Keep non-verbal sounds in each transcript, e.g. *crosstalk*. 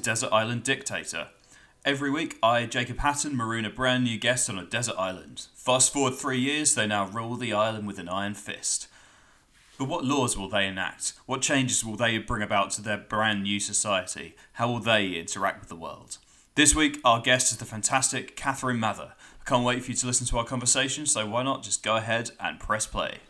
Desert Island Dictator. Every week, I, Jacob Hatton, maroon a brand new guest on a desert island. Fast forward three years, they now rule the island with an iron fist. But what laws will they enact? What changes will they bring about to their brand new society? How will they interact with the world? This week, our guest is the fantastic Catherine Mather. I can't wait for you to listen to our conversation, so why not just go ahead and press play?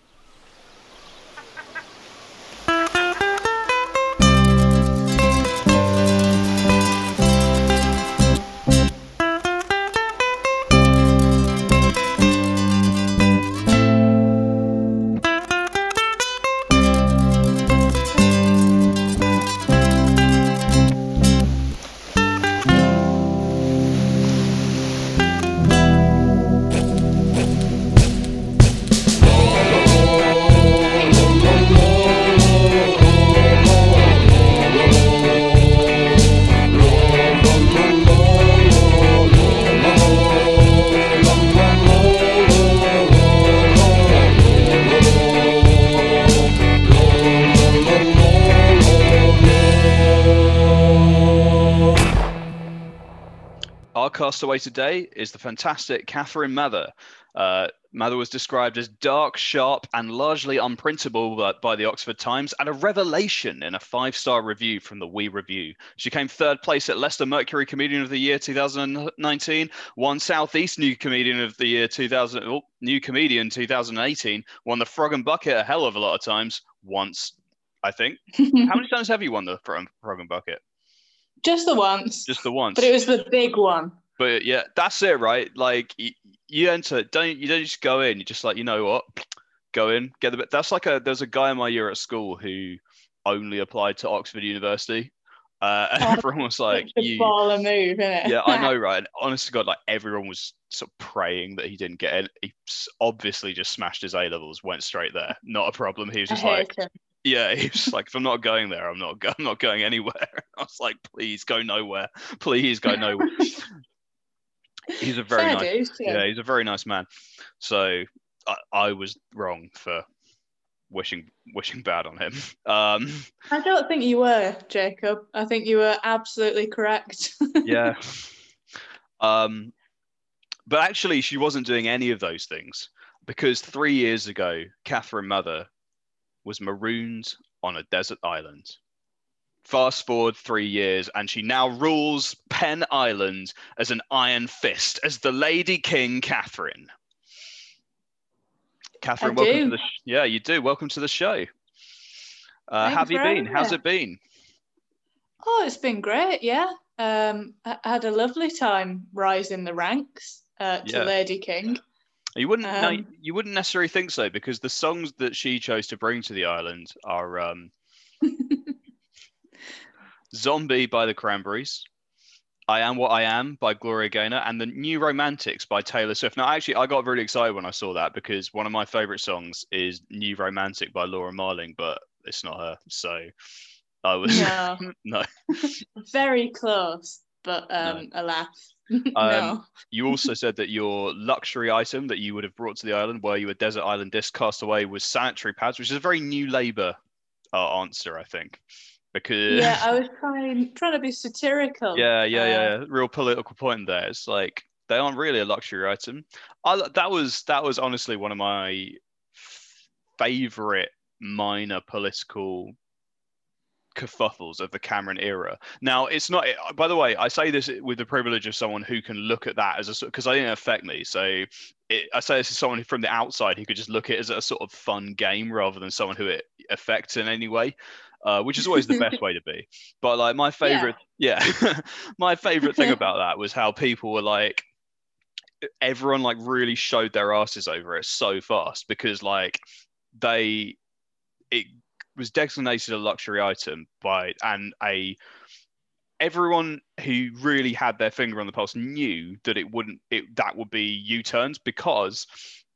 Away today is the fantastic Catherine Mather. Uh, Mather was described as dark, sharp, and largely unprintable by, by the Oxford Times, and a revelation in a five star review from the Wee Review. She came third place at Leicester Mercury Comedian of the Year 2019, won Southeast New Comedian of the Year 2000, oh, New Comedian 2018, won the Frog and Bucket a hell of a lot of times, once, I think. *laughs* How many times have you won the Frog and Bucket? Just the once. Just the once. But it was the big one but yeah, that's it, right? Like you, you enter, don't you don't just go in. You just like you know what, go in, get the bit. That's like a there's a guy in my year at school who only applied to Oxford University. Uh, and *laughs* oh, everyone was like, "You baller move, isn't it?" Yeah, I *laughs* know, right? And honest to God, like everyone was sort of praying that he didn't get in. He obviously just smashed his A levels, went straight there. Not a problem. He was just like, him. "Yeah." He was like, "If I'm not going there, I'm not. Go- I'm not going anywhere." *laughs* I was like, "Please go nowhere. Please go nowhere." He's a very Fair nice, yeah. yeah. he's a very nice man. So I, I was wrong for wishing wishing bad on him. *laughs* Um, I don't think you were, Jacob. I think you were absolutely correct. *laughs* yeah. Um, but actually, she wasn't doing any of those things because three years ago, Catherine Mather was marooned on a desert island Fast forward three years, and she now rules Penn Island as an iron fist, as the Lady King Catherine. Catherine, I welcome do. to the sh- yeah, you do. Welcome to the show. Uh, have you been? How's it been? Oh, it's been great. Yeah, um, I had a lovely time rising the ranks uh, to yeah. Lady King. You wouldn't um, no, you wouldn't necessarily think so because the songs that she chose to bring to the island are um, *laughs* Zombie by the Cranberries, I Am What I Am by Gloria Gaynor, and The New Romantics by Taylor Swift. Now, actually, I got really excited when I saw that because one of my favorite songs is New Romantic by Laura Marling, but it's not her. So I was no. *laughs* no. *laughs* Very close, but *laughs* um, no. alas. no. Um, you also said that your luxury item that you would have brought to the island where you were desert island disc cast away was sanitary pads, which is a very new labour uh, answer, I think because yeah, I *laughs* was trying trying to be satirical. Yeah, yeah, uh, yeah. Real political point there. It's like they aren't really a luxury item. I, that was that was honestly one of my favorite minor political kerfuffles of the Cameron era. Now, it's not. By the way, I say this with the privilege of someone who can look at that as a because I didn't affect me. So it, I say this as someone from the outside who could just look at it as a sort of fun game rather than someone who it affects in any way uh, which is always the best *laughs* way to be. But like my favorite, yeah, yeah *laughs* my favorite thing about that was how people were like, everyone like really showed their asses over it so fast because like they, it was designated a luxury item by and a everyone who really had their finger on the pulse knew that it wouldn't it that would be u-turns because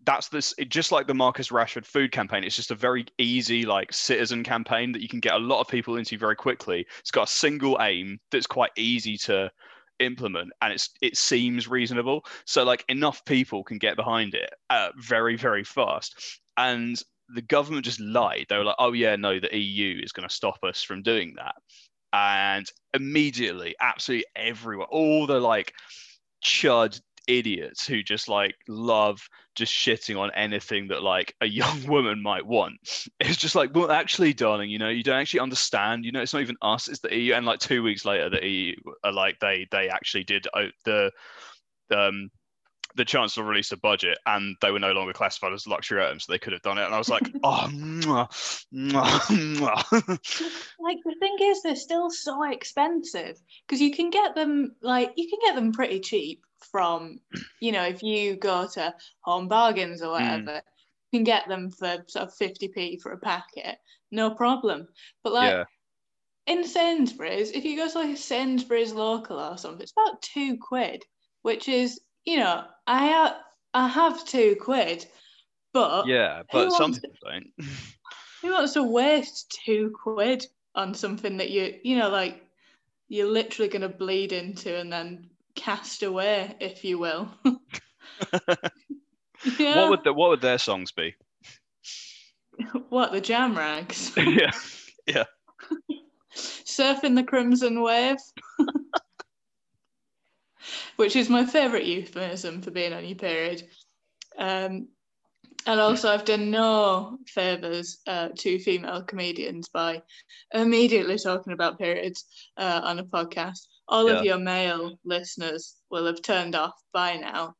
that's this just like the Marcus Rashford food campaign. It's just a very easy like citizen campaign that you can get a lot of people into very quickly. It's got a single aim that's quite easy to implement and it's it seems reasonable so like enough people can get behind it uh, very very fast and the government just lied they were like oh yeah no the eu is going to stop us from doing that and immediately, absolutely everyone, all the like chud idiots who just like love just shitting on anything that like a young *laughs* woman might want. It's just like, well, actually, darling, you know, you don't actually understand. You know, it's not even us; it's the EU. And like two weeks later, the EU are like they they actually did the um the chancellor released a budget and they were no longer classified as luxury items, so they could have done it. And I was like, *laughs* oh, mwah, mwah, mwah. *laughs* like the thing is, they're still so expensive because you can get them like you can get them pretty cheap from, you know, if you go to Home Bargains or hmm. whatever, mm. you can get them for sort of 50p for a packet, no problem. But like yeah. in Sainsbury's, if you go to like a Sainsbury's local or something, it's about two quid, which is, you know, I have, I have two quid, but yeah, but some people don't. *laughs* who wants to waste two quid on something that you, you know, like you're literally going to bleed into and then cast away, if you will. *laughs* yeah. What would the, what would their songs be? What the jam rags? *laughs* yeah, yeah. Surfing the crimson wave, *laughs* which is my favourite euphemism for being on your period. Um, and also, I've done no favours uh, to female comedians by immediately talking about periods uh, on a podcast all yeah. of your male listeners will have turned off by now.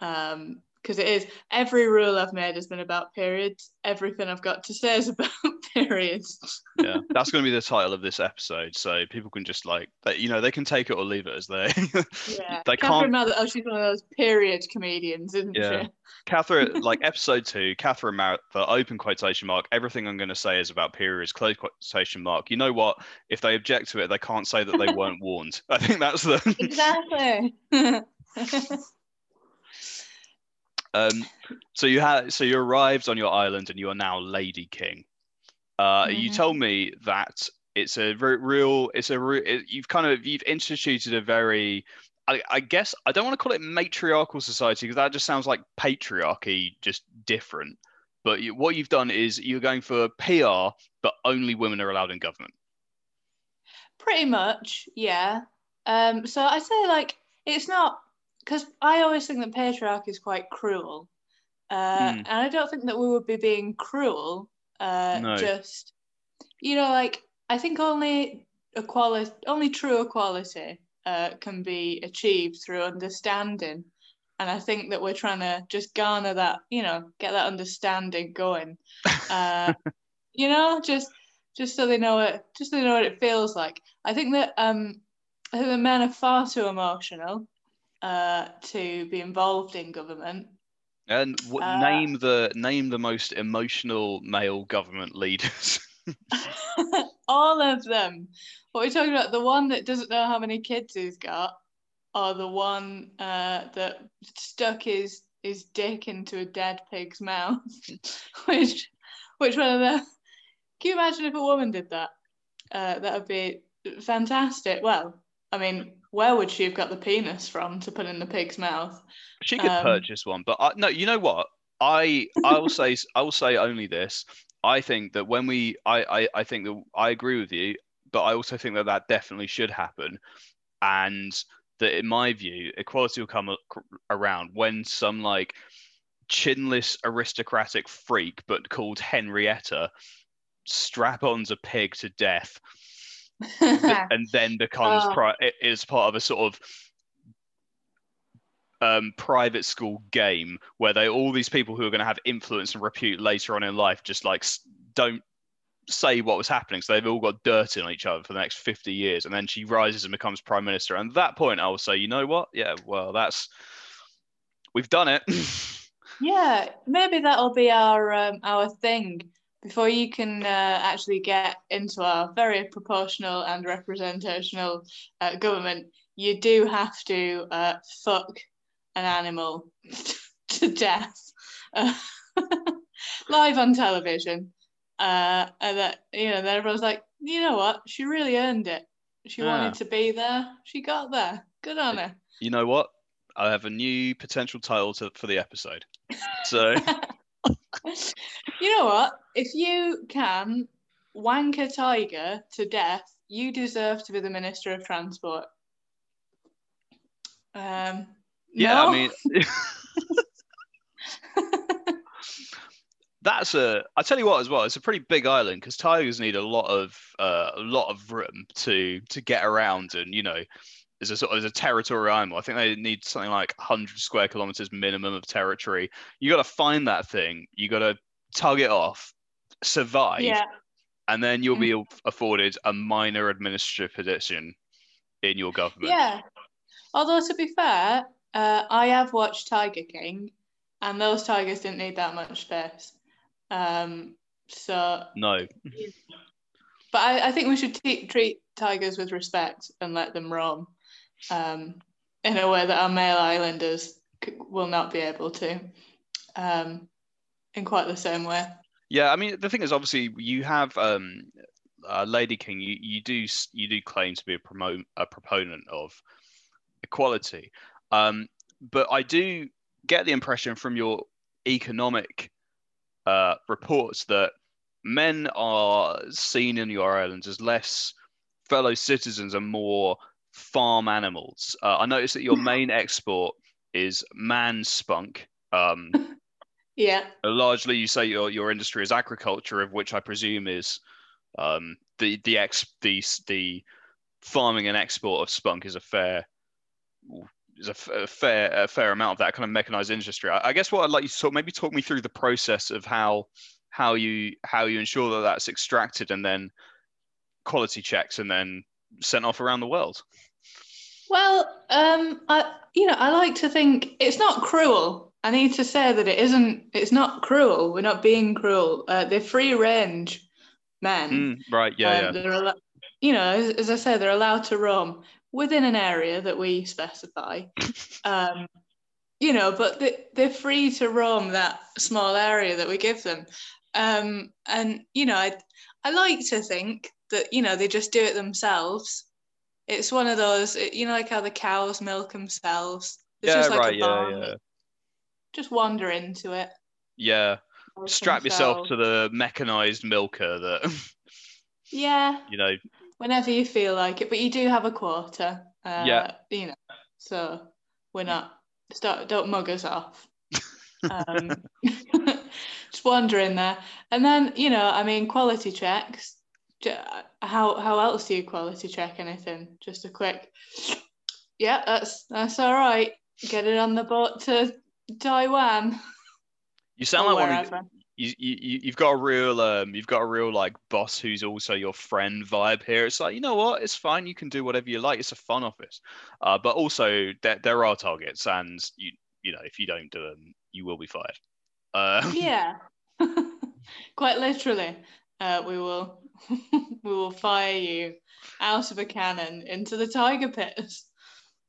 Um, because it is every rule I've made has been about periods. Everything I've got to say is *laughs* about periods. yeah, that's going to be the title of this episode, so people can just like, they, you know, they can take it or leave it as they. *laughs* yeah, they Catherine can't. Mather, oh, she's one of those period comedians, isn't yeah. she? Catherine, *laughs* like episode two, Catherine Mather, open quotation mark. Everything I'm going to say is about periods, close quotation mark. You know what? If they object to it, they can't say that they weren't warned. I think that's the exactly. Um, so you had so you arrived on your island and you are now Lady King. Uh, mm-hmm. You told me that it's a very real. It's a re- it, you've kind of you've instituted a very. I, I guess I don't want to call it matriarchal society because that just sounds like patriarchy, just different. But you, what you've done is you're going for PR, but only women are allowed in government. Pretty much, yeah. Um, so I say like it's not because I always think that patriarchy is quite cruel, uh, mm. and I don't think that we would be being cruel. Uh, no. Just you know, like I think only equality, only true equality, uh, can be achieved through understanding, and I think that we're trying to just garner that, you know, get that understanding going. *laughs* Uh, you know, just just so they know it, just so they know what it feels like. I think that um, I think the men are far too emotional uh, to be involved in government. And w- uh, name the name the most emotional male government leaders. *laughs* *laughs* all of them. What are we talking about? The one that doesn't know how many kids he's got, or the one uh, that stuck his his dick into a dead pig's mouth. *laughs* which which one of them? Can you imagine if a woman did that? Uh, that would be fantastic. Well, I mean, where would she have got the penis from to put in the pig's mouth? She could um, purchase one, but I, no, you know what? I I will say I will say only this. I think that when we I, I I think that I agree with you, but I also think that that definitely should happen, and that in my view, equality will come around when some like chinless aristocratic freak, but called Henrietta, strap ons a pig to death *laughs* and then becomes oh. pri- is part of a sort of um, private school game where they all these people who are going to have influence and repute later on in life just like don't say what was happening. So they've all got dirt on each other for the next 50 years and then she rises and becomes prime minister. And at that point i will say you know what? Yeah well that's we've done it. *laughs* Yeah maybe that'll be our um, our thing before you can uh, actually get into our very proportional and representational uh, government, you do have to uh, fuck an animal *laughs* to death uh, *laughs* live on television. Uh, and that you know, then everyone's like, you know what? She really earned it. She wanted to be there. She got there. Good on her. You know what? I have a new potential title to, for the episode. So. *laughs* *laughs* you know what? If you can wank a tiger to death, you deserve to be the Minister of Transport. Um, yeah, no? I mean, *laughs* that's a. I tell you what, as well, it's a pretty big island because tigers need a lot of uh, a lot of room to to get around, and you know, as a sort of as a territorial animal, I think they need something like 100 square kilometers minimum of territory. You got to find that thing. You got to tug it off, survive, yeah, and then you'll be afforded a minor administrative position in your government. yeah. Although to be fair, uh, I have watched Tiger King, and those tigers didn't need that much space. Um, so, No. *laughs* but I, I think we should t- treat tigers with respect and let them roam um, in a way that our male islanders c- will not be able to, um, in quite the same way. Yeah, I mean the thing is, obviously, you have um, uh, Lady King. You, you do you do claim to be a promote a proponent of equality, um, but I do get the impression from your economic uh, reports that men are seen in your islands as less fellow citizens and more farm animals. Uh, I noticed that your *laughs* main export is man spunk. Um, *laughs* Yeah, largely you say your your industry is agriculture, of which I presume is um, the the ex the the farming and export of spunk is a fair is a, f- a fair a fair amount of that kind of mechanized industry. I, I guess what I'd like you to talk maybe talk me through the process of how how you how you ensure that that's extracted and then quality checks and then sent off around the world. Well, um, I you know I like to think it's not cruel. I need to say that it isn't. It's not cruel. We're not being cruel. Uh, they're free range men. Mm, right? Yeah, Um, yeah. They're al- you know, as, as I say, they're allowed to roam within an area that we specify. *laughs* um, you know, but they, they're free to roam that small area that we give them. Um, and you know, I I like to think that you know they just do it themselves. It's one of those, you know, like how the cows milk themselves. It's Yeah, just like right. a Yeah, barn. yeah, Just wander into it. yeah. milk Strap yourself to the mechanized milker that *laughs* Yeah, you know. whenever you feel like it. But you do have a quarter. Uh, Yeah. You know, so we're not start don't mug us off. *laughs* Um, *laughs* just wandering there, and then you know, I mean, quality checks. How how else do you quality check anything? Just a quick. Yeah, that's that's all right. Get it on the boat to Taiwan You sound like one of you you- you've got a real um you've got a real like boss who's also your friend vibe here. It's like you know what, it's fine. You can do whatever you like. It's a fun office, uh, but also there there are targets, and you you know if you don't do them, you will be fired. Uh, Yeah, *laughs* *laughs* quite literally. Uh, we will *laughs* we will fire you out of a cannon into the tiger pits.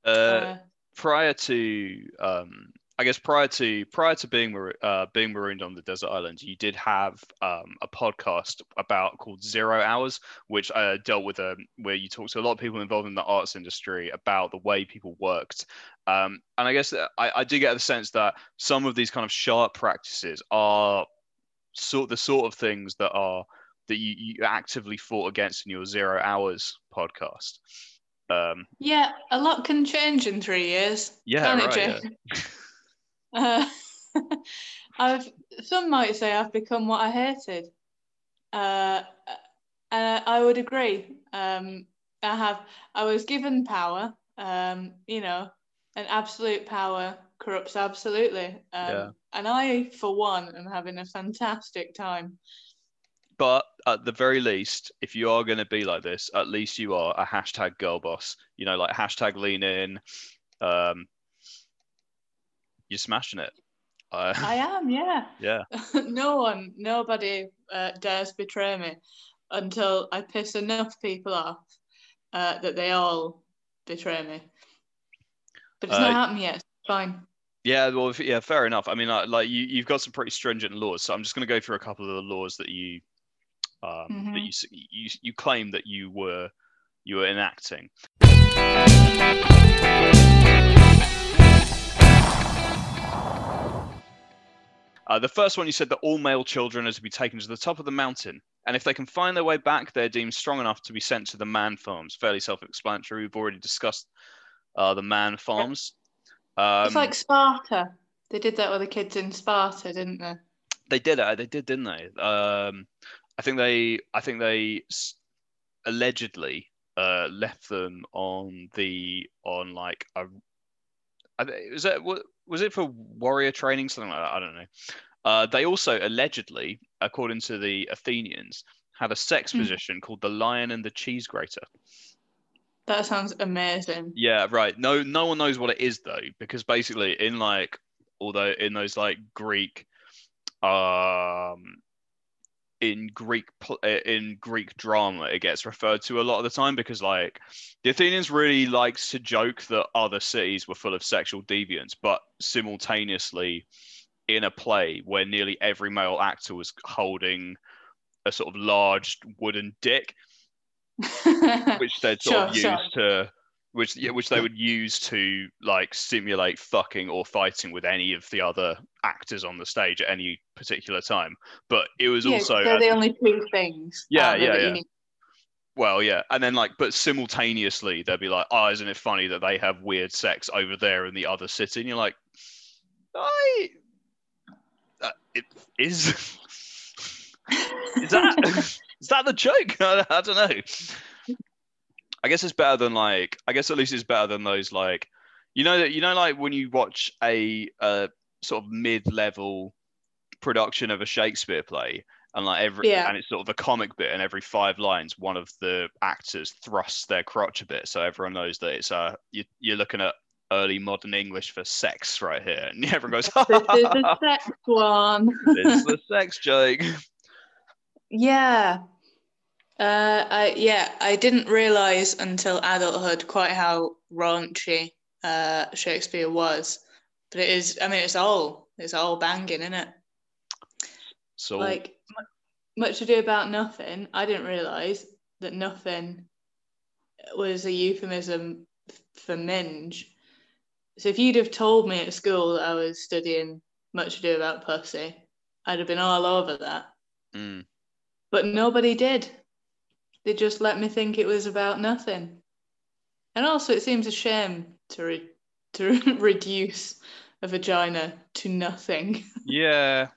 uh, Uh, prior to um I guess prior to prior to being mar- uh, being marooned on the desert island, you did have um, a podcast about called Zero Hours, which uh, dealt with um, where you talked to a lot of people involved in the arts industry about the way people worked. Um, and I guess I, I do get the sense that some of these kind of sharp practices are sort the sort of things that are that you, you actively fought against in your Zero Hours podcast. Um, yeah, a lot can change in three years. Yeah, right, Jake? *laughs* Uh, *laughs* I've some might say I've become what I hated. Uh, and I would agree. Um, I have. I was given power. Um, you know, and absolute power corrupts absolutely. Um, Yeah. And I, for one, am having a fantastic time. But at the very least, if you are going to be like this, at least you are a hashtag girl boss. You know, like hashtag lean in. Um, you're smashing it. *laughs* Uh, I am, yeah. yeah, *laughs* no one, nobody uh, dares betray me until I piss enough people off uh, that they all betray me. But it's Uh, not happened yet. It's fine. yeah. Well, yeah, fair enough. I mean, like, like you, you've got some pretty stringent laws. So I'm just going to go through a couple of the laws that you, um, that Mhm. you, you, you claim that you were, you were enacting. Uh, the first one, you said that all male children are to be taken to the top of the mountain and if they can find their way back, they're deemed strong enough to be sent to the man farms. Fairly self-explanatory. We've already discussed uh, the man farms. Um, it's like Sparta. They did that with the kids in Sparta, didn't they? They did it. They did, didn't they? Um, I think they. I think they allegedly uh, left them on the on like a. Was it was it for warrior training something like that? I don't know. Uh, they also allegedly, according to the Athenians, had a sex mm. position called the lion and the cheese grater. That sounds amazing. Yeah, right. No, no one knows what it is though, because basically, in like, although in those like Greek, um, in Greek uh, in Greek drama, it gets referred to a lot of the time because like the Athenians really likes to joke that other cities were full of sexual deviants, but simultaneously in a play where nearly every male actor was holding a sort of large wooden dick, *laughs* which they'd sort sure, of used sure. to which yeah, which they would use to like simulate fucking or fighting with any of the other actors on the stage at any particular time. But it was yeah, also they're the only two things. Yeah, yeah, yeah. Well, yeah, and then like, but simultaneously they'd be like, "Oh, isn't it funny that they have weird sex over there in the other city?" And you're like, "I, uh, it is." *laughs* is that *laughs* is that the joke? I, *laughs* I don't know. I guess it's better than like I guess at least it's better than those like you know that you know like when you watch a, a sort of mid-level production of a Shakespeare play and like every yeah. and it's sort of a comic bit and every five lines one of the actors thrusts their crotch a bit. So everyone knows that it's uh you, you're looking at early modern English for sex right here. And *laughs* everyone goes this is the *laughs* sex one. This is the sex joke. *laughs* Yeah uh, I, yeah, I didn't realize until adulthood quite how raunchy uh, Shakespeare was, but it is. I mean, it's all it's all banging, isn't it? So like much ado about nothing. I didn't realize that nothing was a euphemism for minge. So if you'd have told me at school that I was studying much ado about pussy, I'd have been all over that. Mm. But nobody did. They just let me think it was about nothing. And also, it seems a shame to re- to *laughs* reduce a vagina to nothing. *laughs* yeah.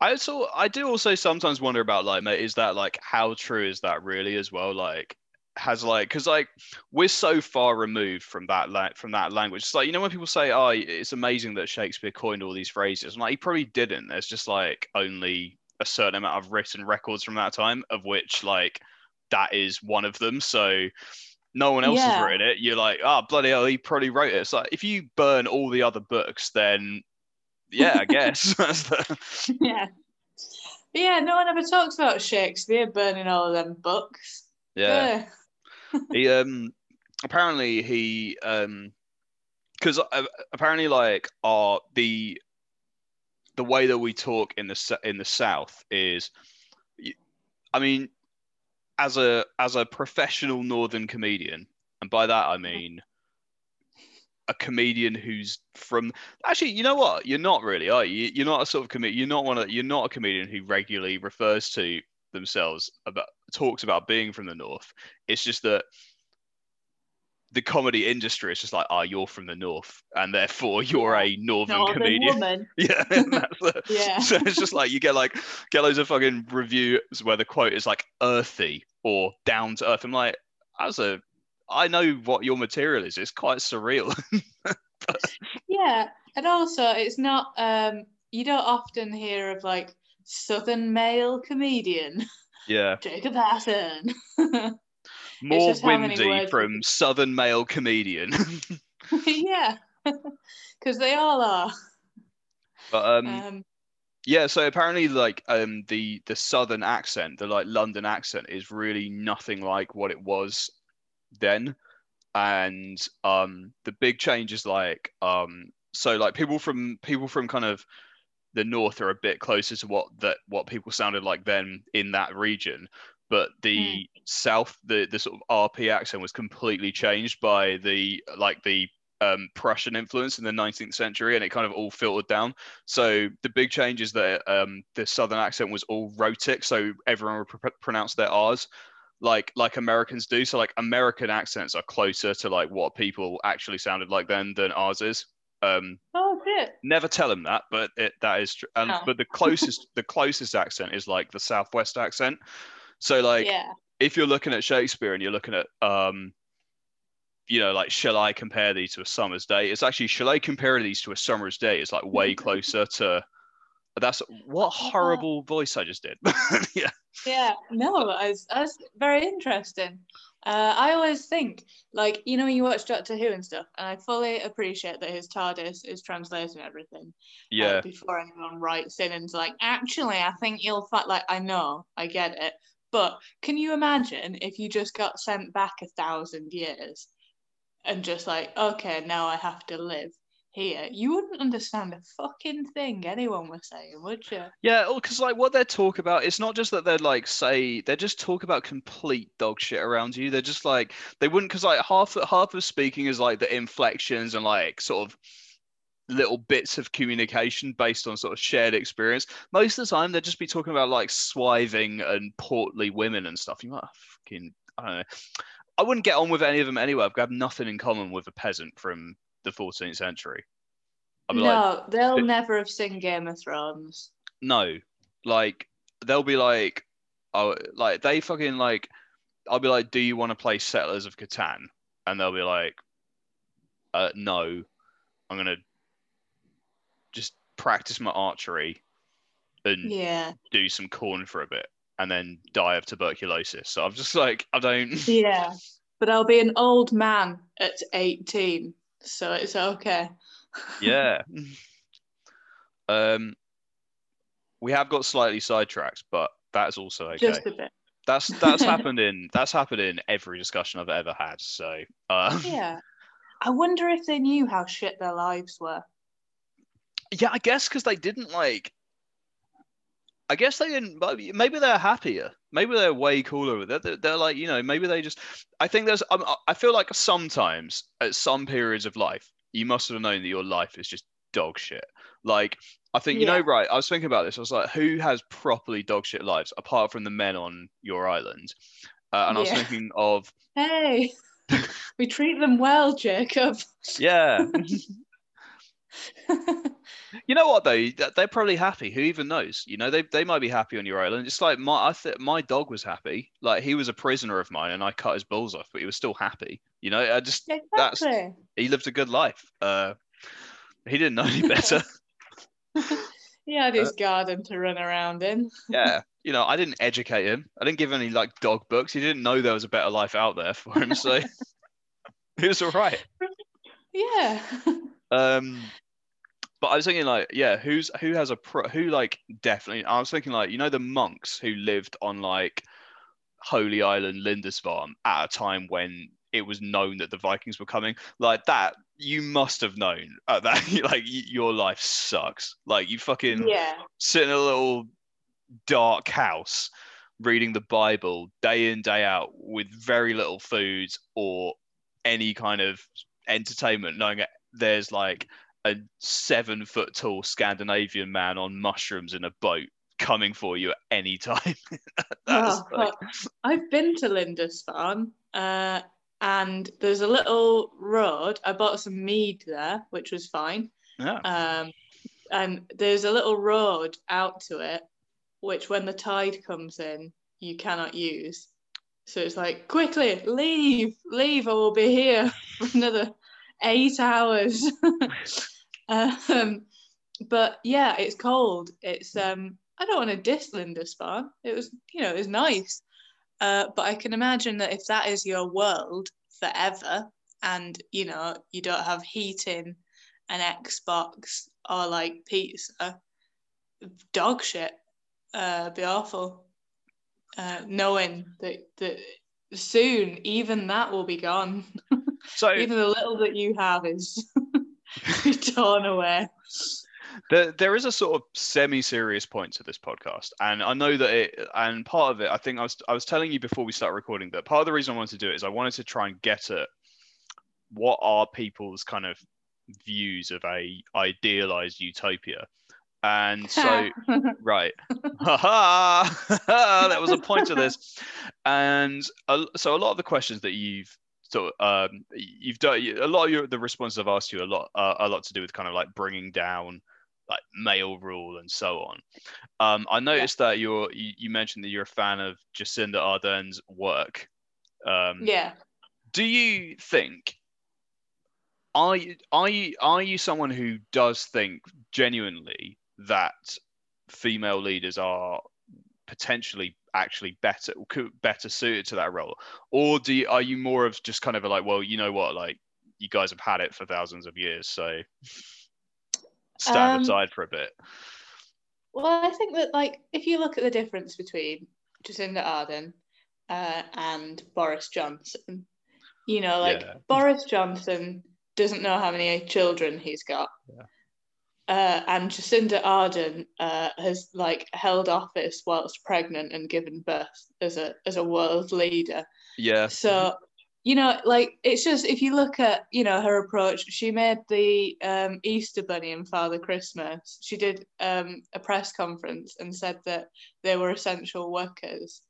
I also I do also sometimes wonder about like mate is that like how true is that really as well like has like because like we're so far removed from that like from that language it's like you know when people say oh it's amazing that Shakespeare coined all these phrases I'm like he probably didn't there's just like only a certain amount of written records from that time of which like that is one of them. So no one else yeah. has written it. You're like, oh bloody hell, he probably wrote it. It's like if you burn all the other books, then yeah, I guess. *laughs* *laughs* yeah. But yeah, no one ever talks about Shakespeare burning all of them books. Yeah. yeah. he um apparently he um because uh, apparently like our the the way that we talk in the in the south is I mean as a as a professional northern comedian, and by that I mean a comedian who's from actually you know what? You're not really are you? You're not a sort of comedian you're not one of you're not a comedian who regularly refers to themselves about talks about being from the north. It's just that the comedy industry is just like, oh, you're from the north, and therefore you're a northern, northern comedian. Woman. *laughs* Yeah, *laughs* yeah. So it's just like you get like get loads of fucking reviews where the quote is like earthy or down to earth. I'm like, as a, I know what your material is. It's quite surreal. *laughs* yeah, and also it's not. um You don't often hear of like southern male comedian. Yeah. Jacob Hatton more windy from *laughs* Southern male comedian. *laughs* yeah, *laughs* because they all are. But um, um, yeah. So apparently, like um, the the Southern accent, the like London accent, is really nothing like what it was then, and um, the big change is like um, so like people from people from kind of the north are a bit closer to what that what people sounded like then in that region but the mm. south the the sort of rp accent was completely changed by the like the um, Prussian influence in the 19th century, and it kind of all filtered down. So the big change is that um, the southern accent was all rhotic, so everyone would pr- pronounce their R's like like Americans do. So like American accents are closer to like what people actually sounded like then than ours is. Um, oh shit! Never tell them that, but it, that is true. And Oh. but the closest the closest accent is like the Southwest accent. So like yeah. if you're looking at Shakespeare and you're looking at um, you know, like shall I compare these to a summer's day? It's actually shall I compare these to a summer's day? It's like way closer to. That's what horrible voice I just did. *laughs* yeah. Yeah, no, that's, that's very interesting. Uh, I always think, like, you know, when you watch Doctor Who and stuff, and I fully appreciate that his TARDIS is translating everything. uh, Yeah. before anyone writes in and's like, actually, I think you'll find, like, I know, I get it. But can you imagine if you just got sent back a thousand years and just like, okay, now I have to live here? You wouldn't understand a fucking thing anyone was saying, would you? Yeah, oh, because like what they talk about, it's not just that they're like say they just talk about complete dog shit around you. They're just like they wouldn't because like half half of speaking is like the inflections and like sort of little bits of communication based on sort of shared experience. Most of the time, they'd just be talking about like swiving and portly women and stuff. You might fucking I don't know. I wouldn't get on with any of them anyway. I've got nothing in common with a peasant from the 14th century. Be no, like, they'll "Th- never have seen Game of Thrones. no like they'll be like oh like they fucking like i'll be like do you want to play settlers of catan and they'll be like uh no i'm gonna just practice my archery and Yeah. do some corn for a bit and then die of tuberculosis so i'm just like i don't *laughs* Yeah. But I'll be an old man at 18, so it's okay. *laughs* yeah um we have got slightly sidetracked but that's also okay Just a bit. That's that's *laughs* happened in that's happened in every discussion I've ever had. So uh, yeah. Yeah. I wonder if they knew how shit their lives were. I guess because they didn't like. I guess they didn't. Maybe maybe they're happier. Maybe they're way cooler. They're, they're, they're like you know maybe they just. I think there's. um, I feel like sometimes at some periods of life you must have known that your life is just dog shit. Like I think you know right. I was thinking about this. I was like, who has properly dog shit lives apart from the men on your island? Uh, and I was thinking of *laughs* Hey, *laughs* we treat them well, Jacob. yeah. *laughs* *laughs* You know what though? They're probably happy. Who even knows? You know, they they might be happy on your island. It's like my I th- my dog was happy. Like he was a prisoner of mine, and I cut his balls off, but he was still happy. You know, I just That's- he lived a good life. Uh, he didn't know any better. *laughs* He had his garden to run around in. *laughs* yeah, you know, I didn't educate him. I didn't give him any like dog books. He didn't know there was a better life out there for him. So he was all right. Yeah. Um, but I was thinking like, yeah, who's who has a pro, who like definitely. I was thinking like, you know, the monks who lived on like Holy Island, Lindisfarne at a time when it was known that the Vikings were coming, like that. You must have known at that. *laughs* like your life sucks. Like you fucking yeah. sit in a little dark house reading the Bible day in day out with very little food or any kind of entertainment, knowing that there's like a seven foot tall Scandinavian man on mushrooms in a boat coming for you at any time. *laughs* Oh, like, I've been to Lindisfarne, uh, and there's a little road. I bought some mead there, which was fine. yeah. Um, and there's a little road out to it, which when the tide comes in, you cannot use. So it's like, quickly, leave, leave, I will be here *laughs* for another eight hours. *laughs* um, but yeah, it's cold. It's um, I don't want to diss Lindisfarne. It was, you know, it was nice. Uh, but I can imagine that if that is your world forever, and you know, you don't have heating, an Xbox, or like pizza, dog shit, uh, be awful. Uh, knowing that that soon even that will be gone. So *laughs* even the little that you have is *laughs* torn away. there, there is a sort of semi-serious point to this podcast and i know that it and part of it i think i was i was telling you before we start recording that part of the reason i wanted to do it is i wanted to try and get at what are people's kind of views of a idealized utopia. And so *laughs* right. *laughs* That was a point to this. And uh, so a lot of the questions that you've so um, you've done a lot of your, the responses I've asked you a lot uh, a lot to do with kind of like bringing down like male rule and so on. Um, I noticed yeah. that you're you, you, mentioned that you're a fan of Jacinda Ardern's work. Um, yeah. Do you think are you are you are you someone who does think genuinely that female leaders are potentially actually better better suited to that role? Or do you, are you more of just kind of like well you know what like you guys have had it for thousands of years so *laughs* stand um, aside for a bit? well i think that like if you look at the difference between jacinda ardern uh, and boris johnson you know like yeah. boris johnson doesn't know how many children he's got. Yeah uh, and Jacinda Ardern uh, has like held office whilst pregnant and given birth as a as a world leader. Yeah. So you know, like it's just if you look at you know her approach, she made the um, Easter Bunny and Father Christmas. She did um, a press conference and said that they were essential workers.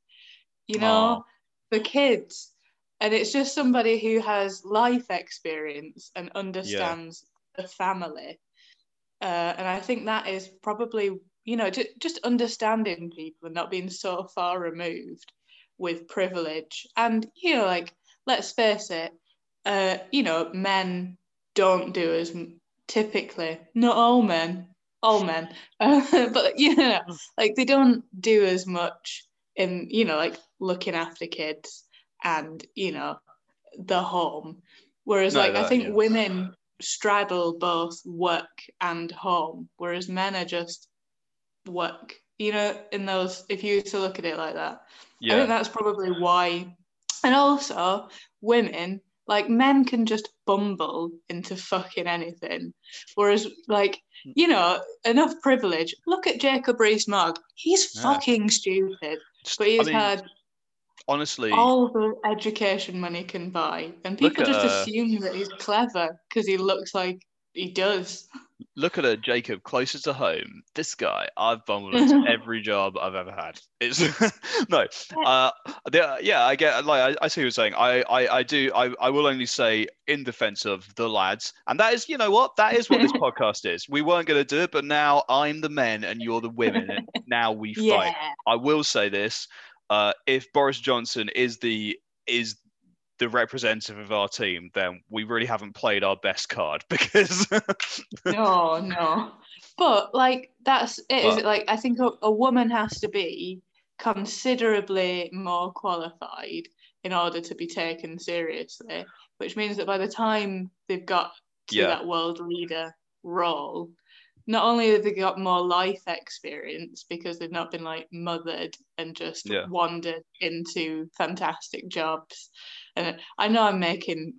You know, the kids, and it's just somebody who has life experience and understands yeah. the family uh, and I think that is probably, you know, just understanding people and not being so far removed with privilege. And, you know, like, let's face it, uh, you know, men don't do as typically, not all men, all men, uh, *laughs* but, you know, like they don't do as much in, you know, like looking after kids and, you know, the home. Whereas, no, like, that, I think yeah. women straddle both work and home, whereas men are just work. You know, in those, if you to look at it like that, yeah. I think that's probably why. And also, women, like men, can just bumble into fucking anything, whereas, like, hmm. you know, enough privilege. Look at Jacob Rees-Mogg. He's yeah. fucking stupid, but he's I mean, had honestly all the education money can buy and people just assume that he's clever because he looks like he does. Look at it jacob closer to home. This guy i've *laughs* bumbled into every job i've ever had. It's *laughs* no uh yeah i get like I, I see what you're saying. I, I i do I, I will only say in defense of the lads and that is you know what? That is what this *laughs* podcast is. We weren't going to do it but now i'm the men and you're the women and now we fight. Yeah. i will say this uh, if Boris Johnson is the is the representative of our team, then we really haven't played our best card *laughs* because no, no. But like that's it. But, is it like I think a, a woman has to be considerably more qualified in order to be taken seriously, which means that by the time they've got to yeah. that world leader role, not only have they got more life experience because they've not been like mothered and just yeah. wandered into fantastic jobs. And i know i'm making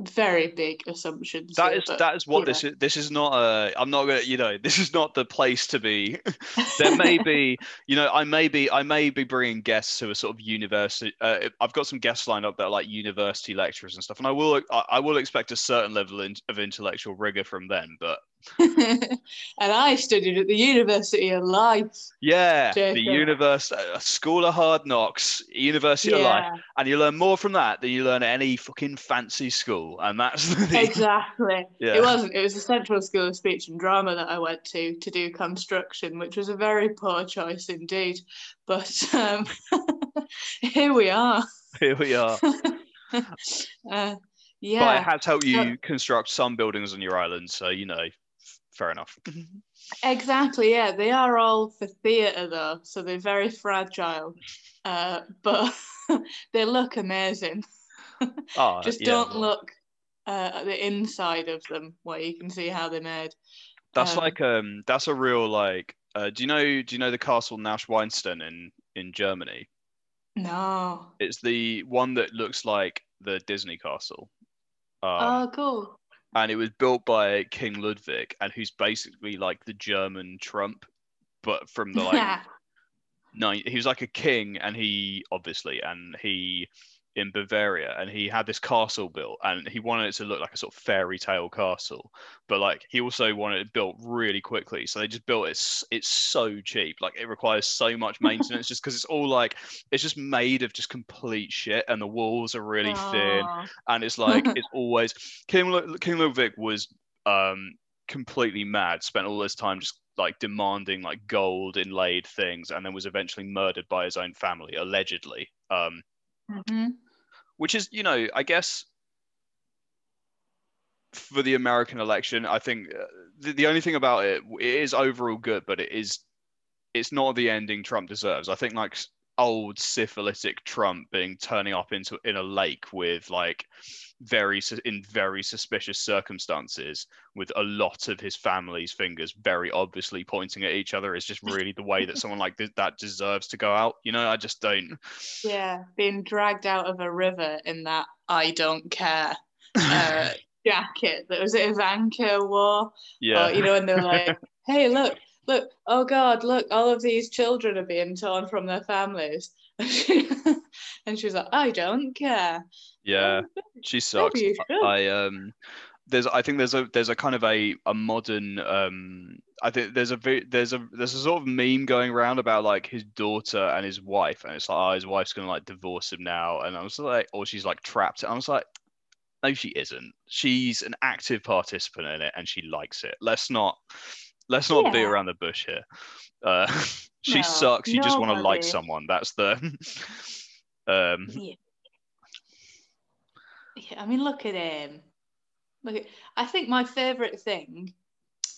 very big assumptions that here, is but, that is what this is this is not a i'm not gonna you know this is not the place to be. *laughs* There may be you know i may be i may be bringing guests who are sort of university uh, i've got some guests lined up that are like university lecturers and stuff and i will i, I will expect a certain level of intellectual rigor from them but *laughs* and I studied at the University of Life. Yeah, Jacob. the University, a School of Hard Knocks, University yeah. of Life, and you learn more from that than you learn at any fucking fancy school. And that's *laughs* the, exactly. Yeah. It wasn't. It was the Central School of Speech and Drama that I went to to do construction, which was a very poor choice indeed. But um, *laughs* here we are. Here we are. uh, yeah. But it has helped you construct some buildings on your island, so you know fair enough. exactly, yeah. They are all for theatre though, so they're very fragile. Uh, but *laughs* they look amazing. Oh, *laughs* Just yeah. don't look uh, at the inside of them where you can see how they're made. That's um, like um that's a real like uh, do you know do you know the castle Neuschwanstein in in Germany? No. It's the one that looks like the Disney castle. Um, oh, cool and it was built by King Ludwig, and who's basically like the German Trump, but from the like. Yeah. he was like a king, and he obviously, and he in Bavaria, and he had this castle built, and he wanted it to look like a sort of fairy tale castle, but like he also wanted it built really quickly. So they just built it. It's so cheap, like it requires so much maintenance, *laughs* just because it's all like it's just made of just complete shit, and the walls are really Aww. thin, and it's like *laughs* it's always King King Ludwig was um completely mad. Spent all this time just like demanding like gold inlaid things, and then was eventually murdered by his own family, allegedly. Um, mm-hmm which is, you know, I guess for the American election, I think uh, the, the only thing about it, it is overall good, but it is, it's not the ending Trump deserves. I think like old syphilitic Trump being turning up into in a lake with like very in very suspicious circumstances with a lot of his family's fingers very obviously pointing at each other is just *laughs* really the way that someone like that deserves to go out you know? I just don't. Yeah being dragged out of a river in that i don't care uh, *laughs* jacket that was it Ivanka wore. Yeah. Or, you know and they're *laughs* like hey look look oh god look all of these children are being torn from their families and she was like i don't care. Yeah, *laughs* she sucks. I um, there's I think there's a there's a kind of a a modern um I think there's a there's a there's a sort of meme going around about like his daughter and his wife and it's like oh his wife's gonna like divorce him now. And I was like or she's like trapped. And I was like no she isn't. She's an active participant in it and she likes it. Let's not let's not yeah. be around the bush here. Uh *laughs* she no, sucks. You just want to like someone. That's the *laughs* um yeah. Yeah, I mean, look at him. Look, at, I think my favourite thing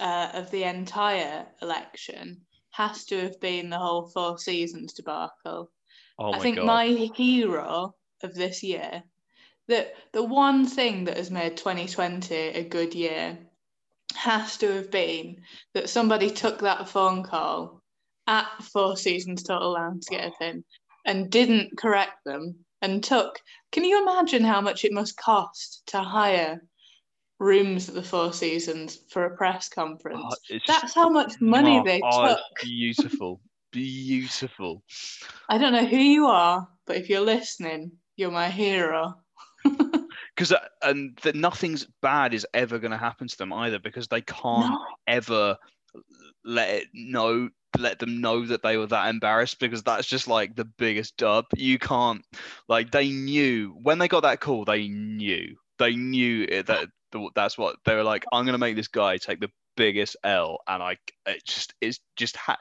uh, of the entire election has to have been the whole Four Seasons debacle. Oh I think God. my hero of this year, that the one thing that has made 2020 a good year, has to have been that somebody took that phone call at Four Seasons Total Landscaping and didn't correct them and took. Can you imagine how much it must cost to hire rooms at the Four Seasons for a press conference? Oh, That's how much money oh, they oh, took. beautiful, beautiful. I don't know who you are, but if you're listening, you're my hero. *laughs* Because uh, and that nothing's bad is ever going to happen to them either, because they can't no. ever let it know let them know that they were that embarrassed because that's just like the biggest dub. You can't like they knew when they got that call, they knew they knew it, that that's what they were like. I'm gonna make this guy take the biggest L, and I it just it's just ha-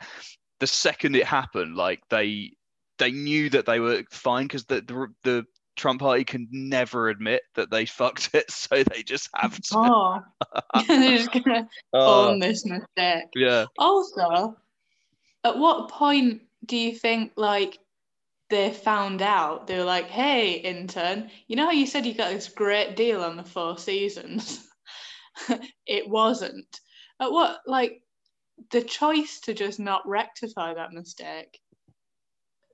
the second it happened, like they they knew that they were fine because the, the the Trump party can never admit that they *laughs* fucked it, so they just have to. Oh, *laughs* they're just gonna *laughs* oh. own this mistake. Yeah. Also, at what point do you think like they found out? They were like hey intern you know how you said you got this great deal on the four seasons? *laughs* It wasn't. At what like the choice to just not rectify that mistake?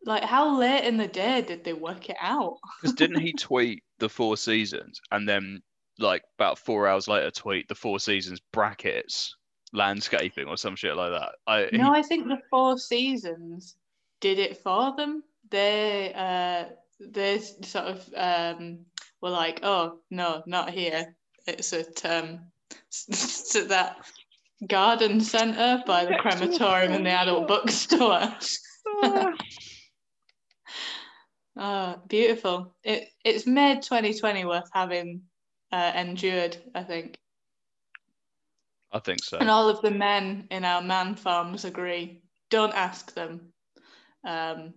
Like how late in the day did they work it out? *laughs* Because didn't he tweet the four seasons and then like about four hours later tweet the four seasons brackets landscaping or some shit like that. I, no, he... I think the Four Seasons did it for them. They uh, they sort of um, were like, oh no, not here. It's at um, *laughs* it's that garden centre by the crematorium and the adult bookstore. oh, *laughs* *laughs* beautiful. It it's made 2020 worth having uh, endured, I think. I think so. And all of the men in our man farms agree. Don't ask them. Um,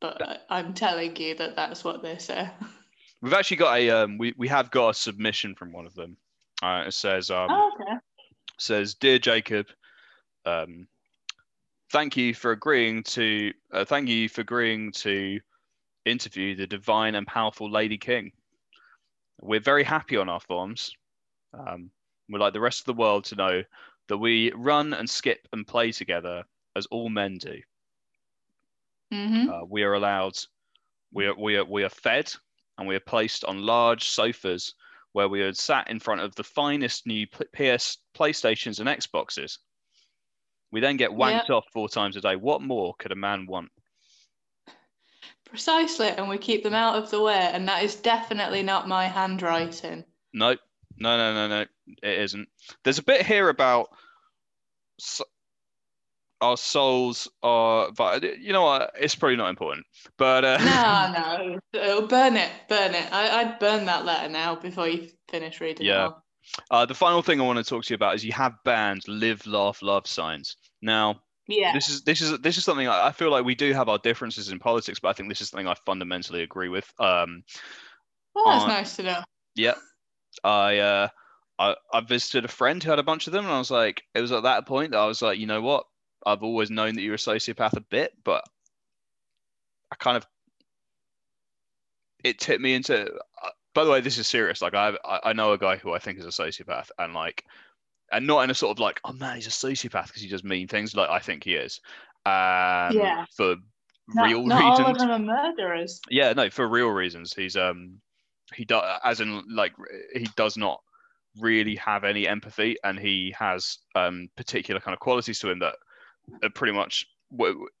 but I'm telling you that that's what they say. *laughs* We've actually got a um, we we have got a submission from one of them. Uh, it says um, oh, okay. says dear Jacob, um, thank you for agreeing to uh, thank you for agreeing to interview the divine and powerful Lady King. We're very happy on our forms. Um, We'd like the rest of the world to know that we run and skip and play together as all men do. Mm-hmm. Uh, we are allowed, we are, we, are, we are fed and we are placed on large sofas where we are sat in front of the finest new PS PlayStations and Xboxes. We then get wanked yep. off four times a day. What more could a man want? Precisely, and we keep them out of the way, and that is definitely not my handwriting. No, no, no, no, no, it isn't. There's a bit here about our souls are, but you know what? It's probably not important. But uh... no, *laughs* no, oh, burn it, burn it. I, I'd burn that letter now before you finish reading. Yeah. Uh, the final thing I want to talk to you about is you have banned live, laugh, love signs. Now, yeah. This is this is this is something I, I feel like we do have our differences in politics, but I think this is something I fundamentally agree with. Um, well, that's nice to know. Yeah, I uh, I I visited a friend who had a bunch of them, and I was like, it was at that point that I was like, you know what? I've always known that you're a sociopath a bit, but I kind of it tipped me into. Uh, by the way, this is serious. Like I I know a guy who I think is a sociopath, and like and not in a sort of like, oh man, he's a sociopath because he does mean things. Like I think he is. Um, yeah. For not, real not reasons. all of them are murderers. Yeah, no, for real reasons. He's um, he does as in like he does not really have any empathy, and he has um particular kind of qualities to him that are pretty much.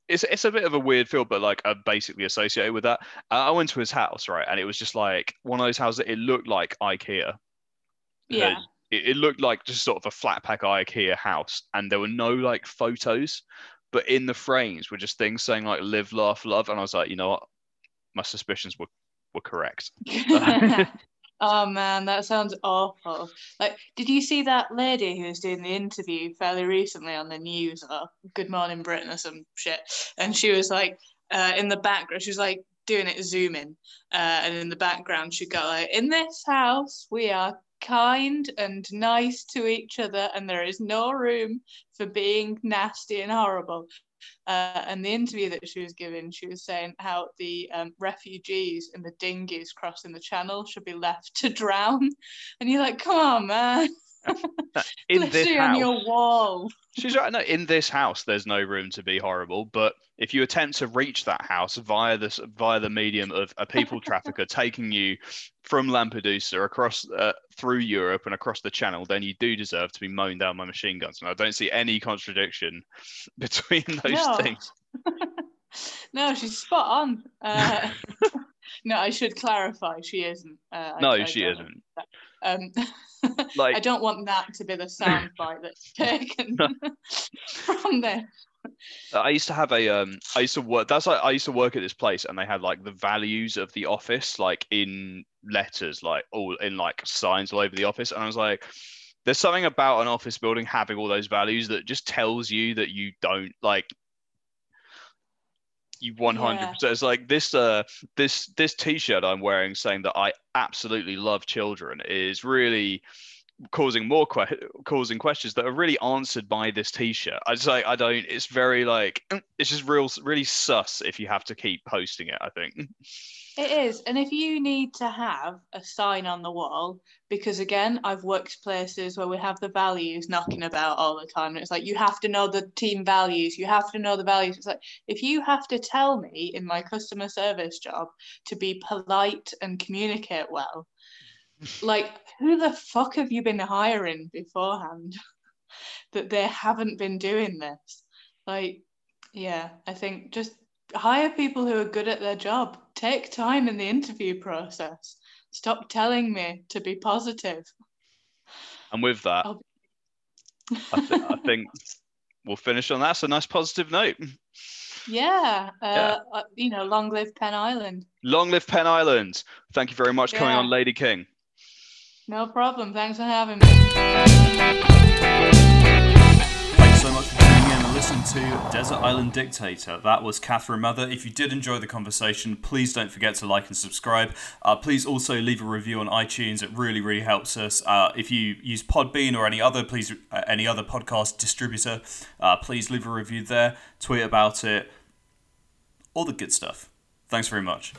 It's it's a bit of a weird feel, but like are basically associated with that. I went to his house, right, and it was just like one of those houses. That it looked like IKEA. Yeah it, it looked like just sort of a flat pack IKEA house, and there were no like photos, but in the frames were just things saying like "live, laugh, love," and I was like, you know what, my suspicions were were correct. *laughs* *laughs* oh man, that sounds awful. Like, did you see that lady who was doing the interview fairly recently on the news or Good Morning Britain or some shit? And she was like, uh, in the background, she was like doing it zooming, uh, and in the background she got like, "In this house, we are kind and nice to each other, and there is no room for being nasty and horrible. Uh, and the interview that she was giving, she was saying how the um, refugees in the dinghies crossing the channel should be left to drown. *laughs* And you're like, come on, man. *laughs* in this house, on your wall. She's right. No, in this house, there's no room to be horrible. But if you attempt to reach that house via this via the medium of a people trafficker *laughs* taking you from Lampedusa across uh, through Europe and across the Channel, then you do deserve to be mown down by machine guns. And I don't see any contradiction *laughs* between those no. things. no, she's spot on. Uh, no, I should clarify, she isn't. Uh, no, I, she isn't. Um, *laughs* like, I don't want that to be the soundbite that's *laughs* taken *laughs* from there. I used to have a um I used to work that's like I used to work at this place and they had like the values of the office like in letters like all in like signs all over the office and I was like there's something about an office building having all those values that just tells you that you don't like you 100 yeah. it's like this uh this this t-shirt i'm wearing saying that i absolutely love children is really causing more que- causing questions that are really answered by this t-shirt. I just like i don't it's very like *clears throat* it's just real really sus if you have to keep posting it i think *laughs* It is. And if you need to have a sign on the wall, because again, I've worked places where we have the values knocking about all the time. And it's like, you have to know the team values, you have to know the values. It's like, if you have to tell me in my customer service job to be polite and communicate well, like, who the fuck have you been hiring beforehand *laughs* that they haven't been doing this? Like, yeah, I think just hire people who are good at their job. Take time in the interview process. Stop telling me to be positive. And with that, I, th- I, think we'll finish on that. So nice positive note. Yeah, uh, yeah. Uh, you know, long live Pen Island. Long live Pen Island. Thank you very much yeah. coming on, Lady King. No problem. Thanks for having me to Desert Island Dictator. That was Catherine Mather. If you did enjoy the conversation, please don't forget to like and subscribe. Uh, please also leave a review on iTunes. It really, really helps us. Uh, if you use Podbean or any other, please uh, any other podcast distributor, uh, please leave a review there. Tweet about it. All the good stuff. Thanks very much.